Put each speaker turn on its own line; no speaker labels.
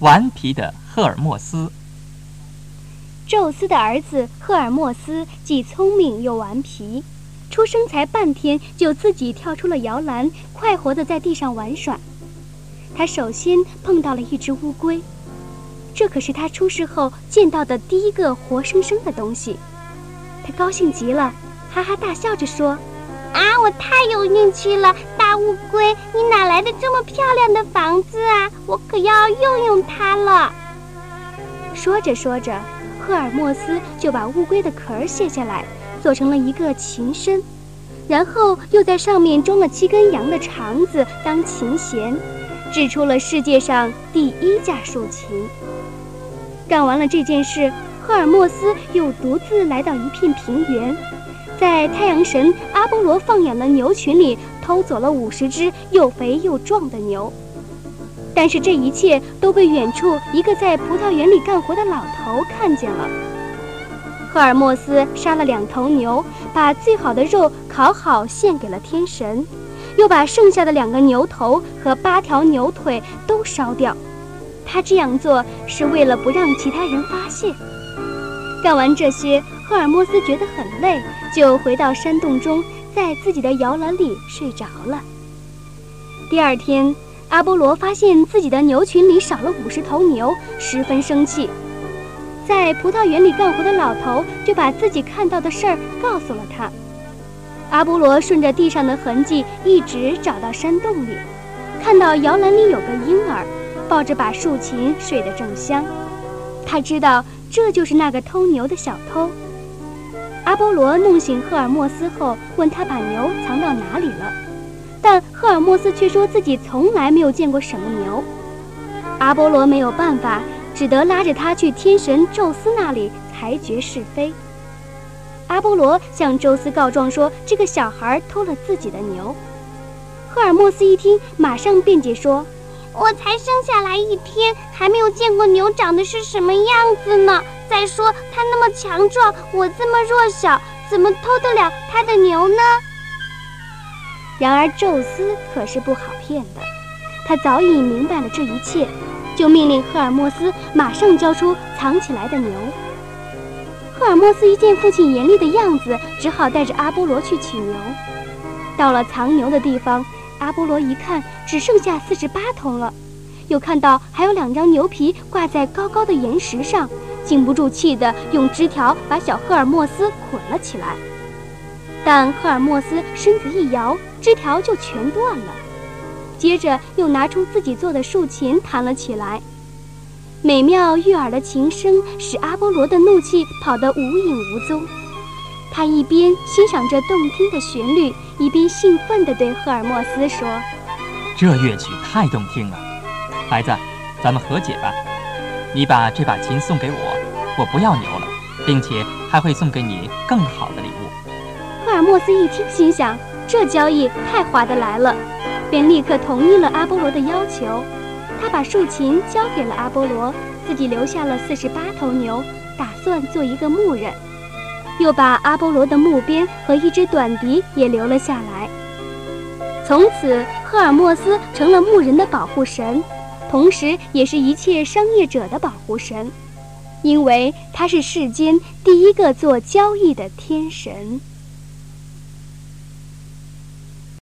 顽皮的赫尔墨斯。
宙斯的儿子赫尔墨斯既聪明又顽皮，出生才半天就自己跳出了摇篮，快活地在地上玩耍。他首先碰到了一只乌龟，这可是他出世后见到的第一个活生生的东西。他高兴极了，哈哈大笑着说：“
啊，我太有运气了！大乌龟，你哪来的这么漂亮的房子啊？我可要用用它了。”
说着说着。赫尔墨斯就把乌龟的壳儿卸下来，做成了一个琴身，然后又在上面装了七根羊的肠子当琴弦，制出了世界上第一架竖琴。干完了这件事，赫尔墨斯又独自来到一片平原，在太阳神阿波罗放养的牛群里偷走了五十只又肥又壮的牛。但是这一切都被远处一个在葡萄园里干活的老头看见了。赫尔墨斯杀了两头牛，把最好的肉烤好献给了天神，又把剩下的两个牛头和八条牛腿都烧掉。他这样做是为了不让其他人发现。干完这些，赫尔墨斯觉得很累，就回到山洞中，在自己的摇篮里睡着了。第二天。阿波罗发现自己的牛群里少了五十头牛，十分生气。在葡萄园里干活的老头就把自己看到的事儿告诉了他。阿波罗顺着地上的痕迹一直找到山洞里，看到摇篮里有个婴儿，抱着把竖琴睡得正香。他知道这就是那个偷牛的小偷。阿波罗弄醒赫尔墨斯后，问他把牛藏到哪里了。但赫尔墨斯却说自己从来没有见过什么牛。阿波罗没有办法，只得拉着他去天神宙斯那里裁决是非。阿波罗向宙斯告状说，这个小孩偷了自己的牛。赫尔墨斯一听，马上辩解说：“
我才生下来一天，还没有见过牛长得是什么样子呢。再说它那么强壮，我这么弱小，怎么偷得了他的牛呢？”
然而，宙斯可是不好骗的，他早已明白了这一切，就命令赫尔墨斯马上交出藏起来的牛。赫尔墨斯一见父亲严厉的样子，只好带着阿波罗去取牛。到了藏牛的地方，阿波罗一看，只剩下四十八头了，又看到还有两张牛皮挂在高高的岩石上，禁不住气的用枝条把小赫尔墨斯捆了起来。但赫尔墨斯身子一摇，枝条就全断了。接着又拿出自己做的竖琴弹了起来，美妙悦耳的琴声使阿波罗的怒气跑得无影无踪。他一边欣赏着动听的旋律，一边兴奋地对赫尔墨斯说：“
这乐曲太动听了，孩子，咱们和解吧。你把这把琴送给我，我不要牛了，并且还会送给你更好的礼物。”
赫尔墨斯一听，心想这交易太划得来了，便立刻同意了阿波罗的要求。他把竖琴交给了阿波罗，自己留下了四十八头牛，打算做一个牧人，又把阿波罗的木鞭和一只短笛也留了下来。从此，赫尔墨斯成了牧人的保护神，同时也是一切商业者的保护神，因为他是世间第一个做交易的天神。